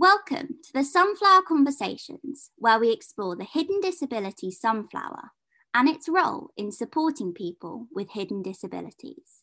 Welcome to the Sunflower Conversations, where we explore the hidden disability sunflower and its role in supporting people with hidden disabilities.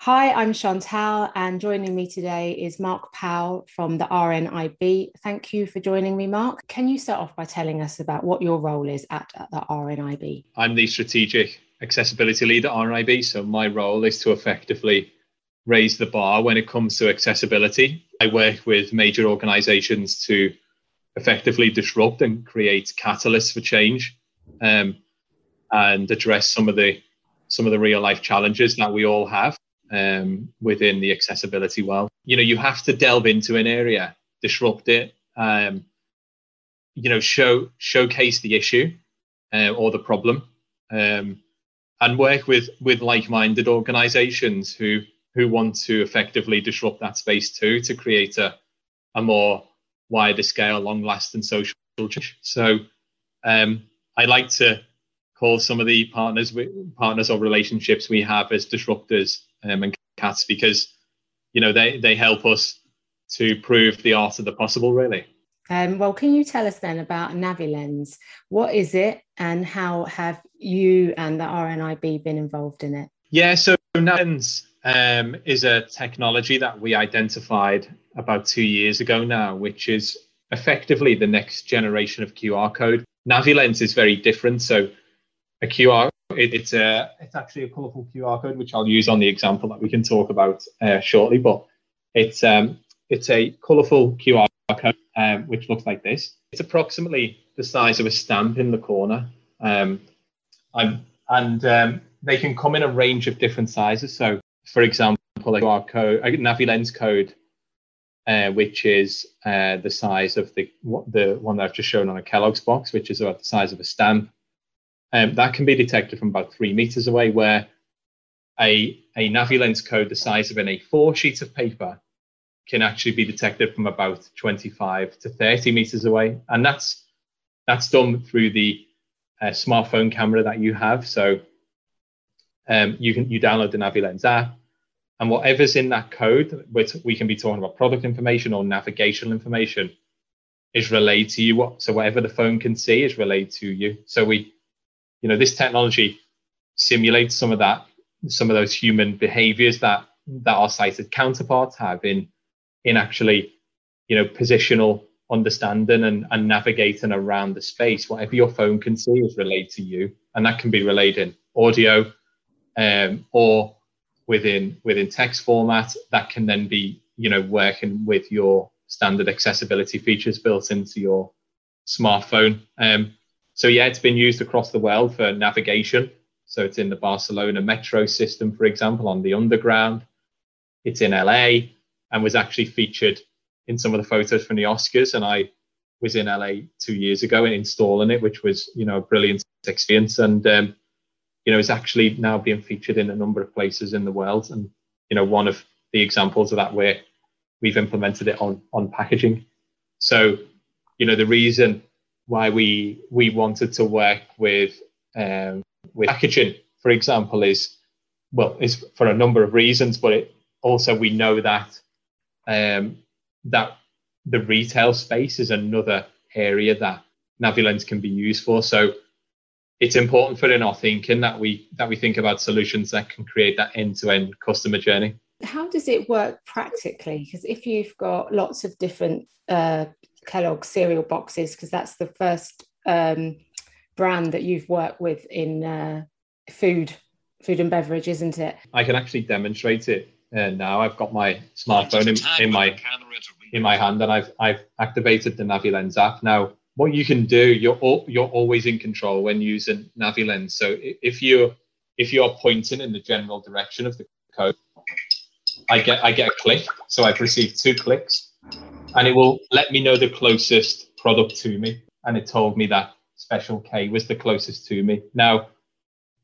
Hi, I'm Chantal, and joining me today is Marc Powell from the RNIB. Thank you for joining me, Marc. Can you start off by telling us about what your role is at, at the RNIB? I'm the strategic accessibility lead at RNIB, so my role is to effectively raise the bar when it comes to accessibility. I work with major organizations to effectively disrupt and create catalysts for change um, and address some of the some of the real life challenges that we all have um, within the accessibility world. You know, you have to delve into an area, disrupt it, um, you know, show showcase the issue uh, or the problem, um, and work with with like minded organizations who who want to effectively disrupt that space too to create a, a more wider scale, long lasting social change. So um, I like to call some of the partners partners or relationships we have as disruptors um, and cats because you know they they help us to prove the art of the possible really. Um, well, can you tell us then about NaviLens? What is it, and how have you and the RNIB been involved in it? Yeah, so NaviLens um, is a technology that we identified about two years ago now, which is effectively the next generation of QR code. NaviLens is very different. So a QR, it, it's a, it's actually a colourful QR code, which I'll use on the example that we can talk about uh, shortly. But it's um, it's a colourful QR code, um, which looks like this. It's approximately the size of a stamp in the corner. Um, and um, they can come in a range of different sizes. So for example, a QR code, a NaviLens code, uh, which is uh, the size of the the one that I've just shown on a Kellogg's box, which is about the size of a stamp. Um, that can be detected from about three meters away, where a, a NaviLens code the size of an A4 sheet of paper can actually be detected from about 25 to 30 meters away. And that's that's done through the uh, smartphone camera that you have. So um, you can you download the NaviLens app, and whatever's in that code, which we can be talking about product information or navigational information, is relayed to you. So whatever the phone can see is relayed to you. So we, you know, this technology simulates some of that, some of those human behaviors that that our sighted counterparts have in in actually, you know, positional understanding and, and navigating around the space. Whatever your phone can see is relayed to you, and that can be relayed in audio, um, or within within text format that can then be you know working with your standard accessibility features built into your smartphone. Um, so yeah, it's been used across the world for navigation. So it's in the Barcelona metro system, for example, on the underground. It's in LA and was actually featured in some of the photos from the Oscars. And I was in LA two years ago and installing it, which was you know a brilliant experience. And um, you know, is actually now being featured in a number of places in the world. And, you know, one of the examples of that where we've implemented it on, on packaging. So, you know, the reason why we we wanted to work with um, with packaging, for example, is well, is for a number of reasons, but it also we know that um, that the retail space is another area that NaviLens can be used for. So it's important for in our thinking that we that we think about solutions that can create that end-to-end customer journey. How does it work practically? Because if you've got lots of different uh, kellogg cereal boxes because that's the first um, brand that you've worked with in uh, food food and beverage isn't it? I can actually demonstrate it uh, now. I've got my smartphone in, in my in my hand and i've i've activated the NaviLens app. Now what you can do, you're you're always in control when using NaviLens. So if you if you're pointing in the general direction of the code, I get I get a click. So I've received two clicks, and it will let me know the closest product to me. And it told me that Special K was the closest to me. Now,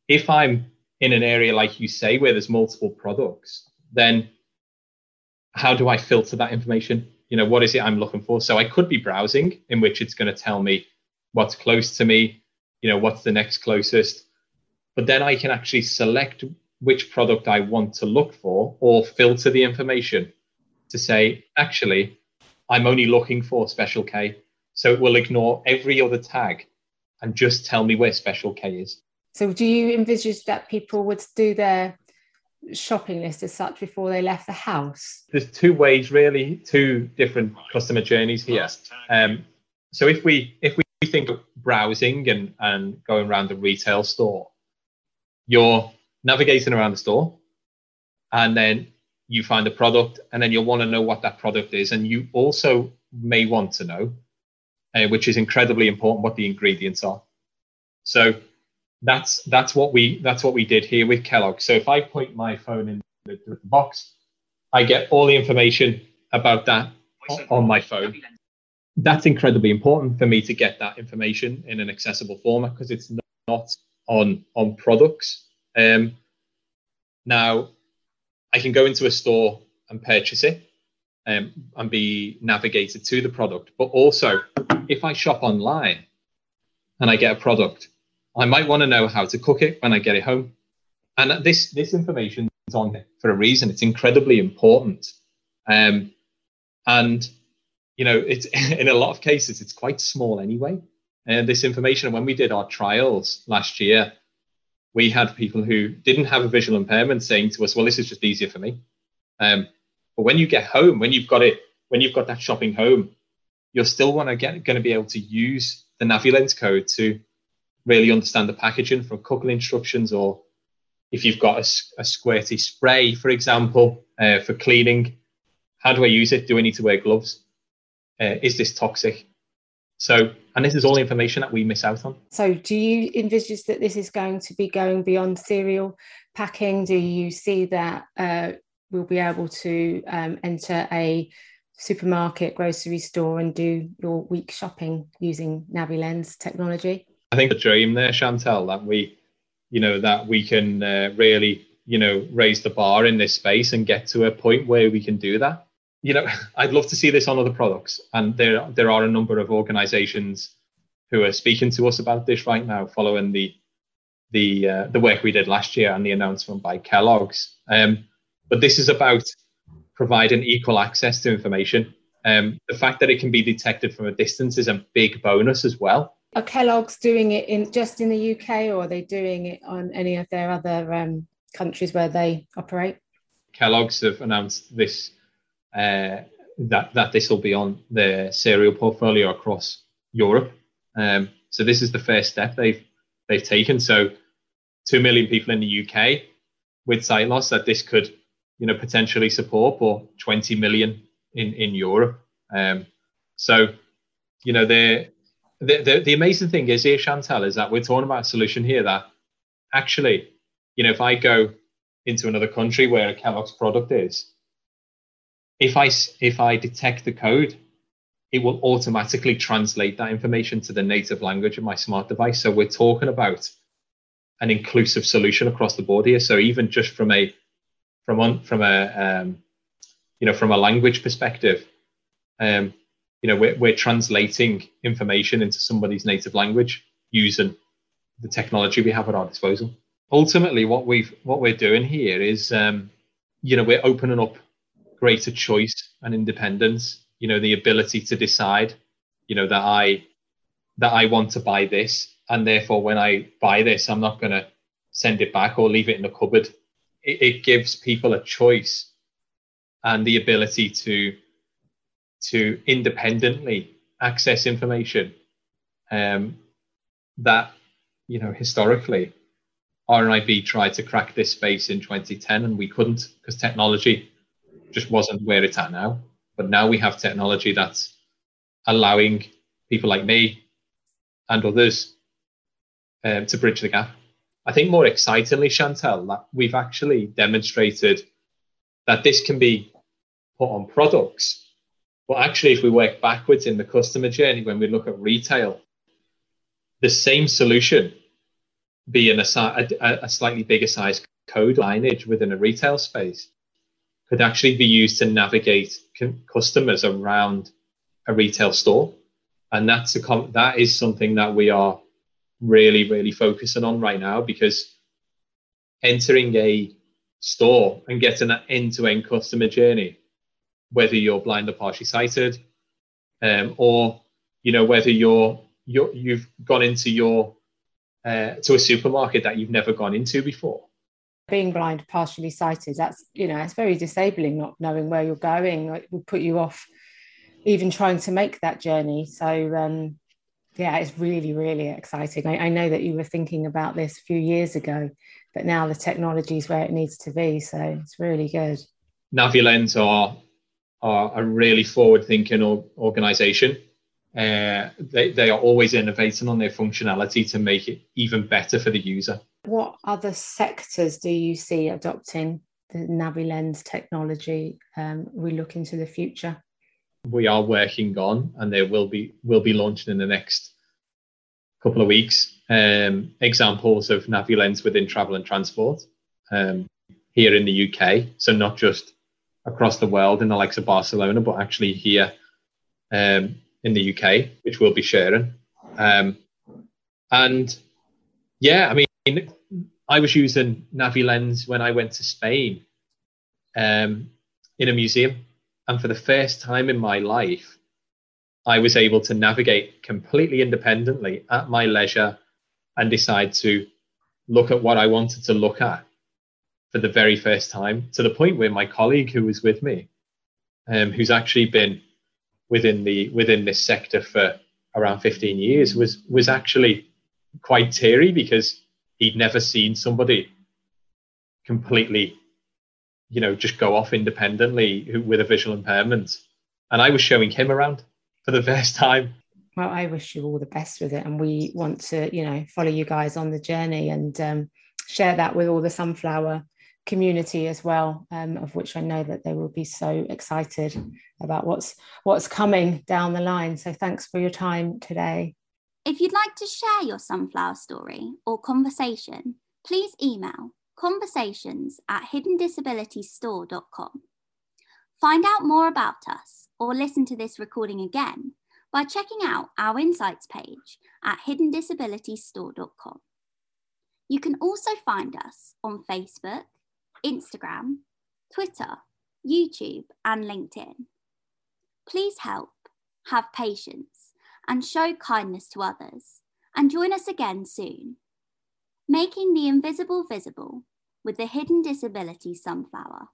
if I'm in an area like you say where there's multiple products, then how do I filter that information? You know, what is it I'm looking for? So I could be browsing, in which it's going to tell me what's close to me, you know, what's the next closest. But then I can actually select which product I want to look for or filter the information to say, actually, I'm only looking for Special K. So it will ignore every other tag and just tell me where Special K is. So do you envisage that people would do their shopping list as such before they left the house? There's two ways, really, two different customer journeys here. Um, so if we if we think of browsing and, and going around the retail store, you're navigating around the store and then you find a product and then you'll want to know what that product is. And you also may want to know, uh, which is incredibly important, what the ingredients are. So that's that's what we that's what we did here with Kellogg. So if I point my phone in the, the box, I get all the information about that on my phone. That's incredibly important for me to get that information in an accessible format because it's not on on products. Um, now, I can go into a store and purchase it um, and be navigated to the product. But also, if I shop online and I get a product, I might want to know how to cook it when I get it home. And this this information is on for a reason. It's incredibly important. Um, and you know, it's in a lot of cases it's quite small anyway. And this information, when we did our trials last year, we had people who didn't have a visual impairment saying to us, "Well, this is just easier for me." Um, but when you get home, when you've got it, when you've got that shopping home, you're still want to get going to be able to use the NaviLens code to really understand the packaging from cooking instructions, or if you've got a, a squirty spray, for example, uh, for cleaning, how do I use it? Do I need to wear gloves? Uh, is this toxic? So, and this is all information that we miss out on. So, do you envisage that this is going to be going beyond cereal packing? Do you see that uh, we'll be able to um, enter a supermarket, grocery store, and do your week shopping using NaviLens technology? I think the dream there, Chantal, that we, you know, that we can uh, really, you know, raise the bar in this space and get to a point where we can do that you know, I'd love to see this on other products, and there there are a number of organisations who are speaking to us about this right now, following the the uh, the work we did last year and the announcement by Kellogg's. Um, but this is about providing equal access to information. Um, the fact that it can be detected from a distance is a big bonus as well. Are Kellogg's doing it in just in the UK, or are they doing it on any of their other um, countries where they operate? Kellogg's have announced this uh, that that this will be on their cereal portfolio across Europe. Um, so this is the first step they've they've taken. So two million people in the UK with sight loss that this could you know potentially support, or 20 million in in Europe. Um, so you know the, the the the amazing thing is here, Chantal, is that we're talking about a solution here that actually, you know, if I go into another country where a Kellogg's product is, if I if I detect the code, it will automatically translate that information to the native language of my smart device. So we're talking about an inclusive solution across the board here. So even just from a from one from a um, you know from a language perspective, um, you know we're, we're translating information into somebody's native language using the technology we have at our disposal. Ultimately, what we've what we're doing here is um, you know we're opening up greater choice and independence you know the ability to decide you know that i that i want to buy this and therefore when i buy this i'm not going to send it back or leave it in the cupboard it, it, gives people a choice and the ability to to independently access information um, that you know historically RNIB tried to crack this space in 2010 and we couldn't because technology just wasn't where it's at now. But now we have technology that's allowing people like me and others um, to bridge the gap. I think more excitingly, Chantal, that we've actually demonstrated that this can be put on products. But actually, if we work backwards in the customer journey, when we look at retail, the same solution being a, a, a slightly bigger size code lineage within a retail space could actually be used to navigate customers around a retail store. And that's a com- that is something that we are really, really focusing on right now because entering a store and getting that end to end customer journey, whether you're blind or partially sighted, um, or you know whether you're, you're you've gone into your uh, to a supermarket that you've never gone into before. Being blind, partially sighted, that's you know it's very disabling not knowing where you're going. It will put you off even trying to make that journey. So um, yeah, it's really, really exciting. I, I, know that you were thinking about this a few years ago, but now the technology is where it needs to be. So it's really good. Navilens are are a really forward-thinking organization. Uh, they, they are always innovating on their functionality to make it even better for the user. What other sectors do you see adopting the Navilens technology? Um, we look into the future we are working on, and they will be will be launching in the next couple of weeks. Um, examples of Navilens within travel and transport um, here in the UK. So not just across the world in the likes of Barcelona, but actually here um, in the UK, which we'll be sharing. Um, and yeah, I mean, I was using Navilens when I went to Spain um, in a museum and for the first time in my life, I was able to navigate completely independently at my leisure and decide to look at what I wanted to look at for the very first time to the point where my colleague who was with me, um, who's actually been within the within this sector for around 15 years, was was actually quite teary because he'd never seen somebody completely you know, just go off independently with a visual impairment. And I was showing him around for the first time. Well, I wish you all the best with it. And we want to, you know, follow you guys on the journey and um, share that with all the sunflower community as well, um, of which I know that they will be so excited about what's what's coming down the line. So thanks for your time today. If you'd like to share your sunflower story or conversation, please email conversations at hiddendisabilitiesstore.com. Find out more about us or listen to this recording again by checking out our insights page at hiddendisabilitiesstore.com. You can also find us on Facebook, Instagram, Twitter, YouTube, and LinkedIn. Please help, have patience, and show kindness to others, and join us again soon making the invisible visible with the hidden disability sunflower.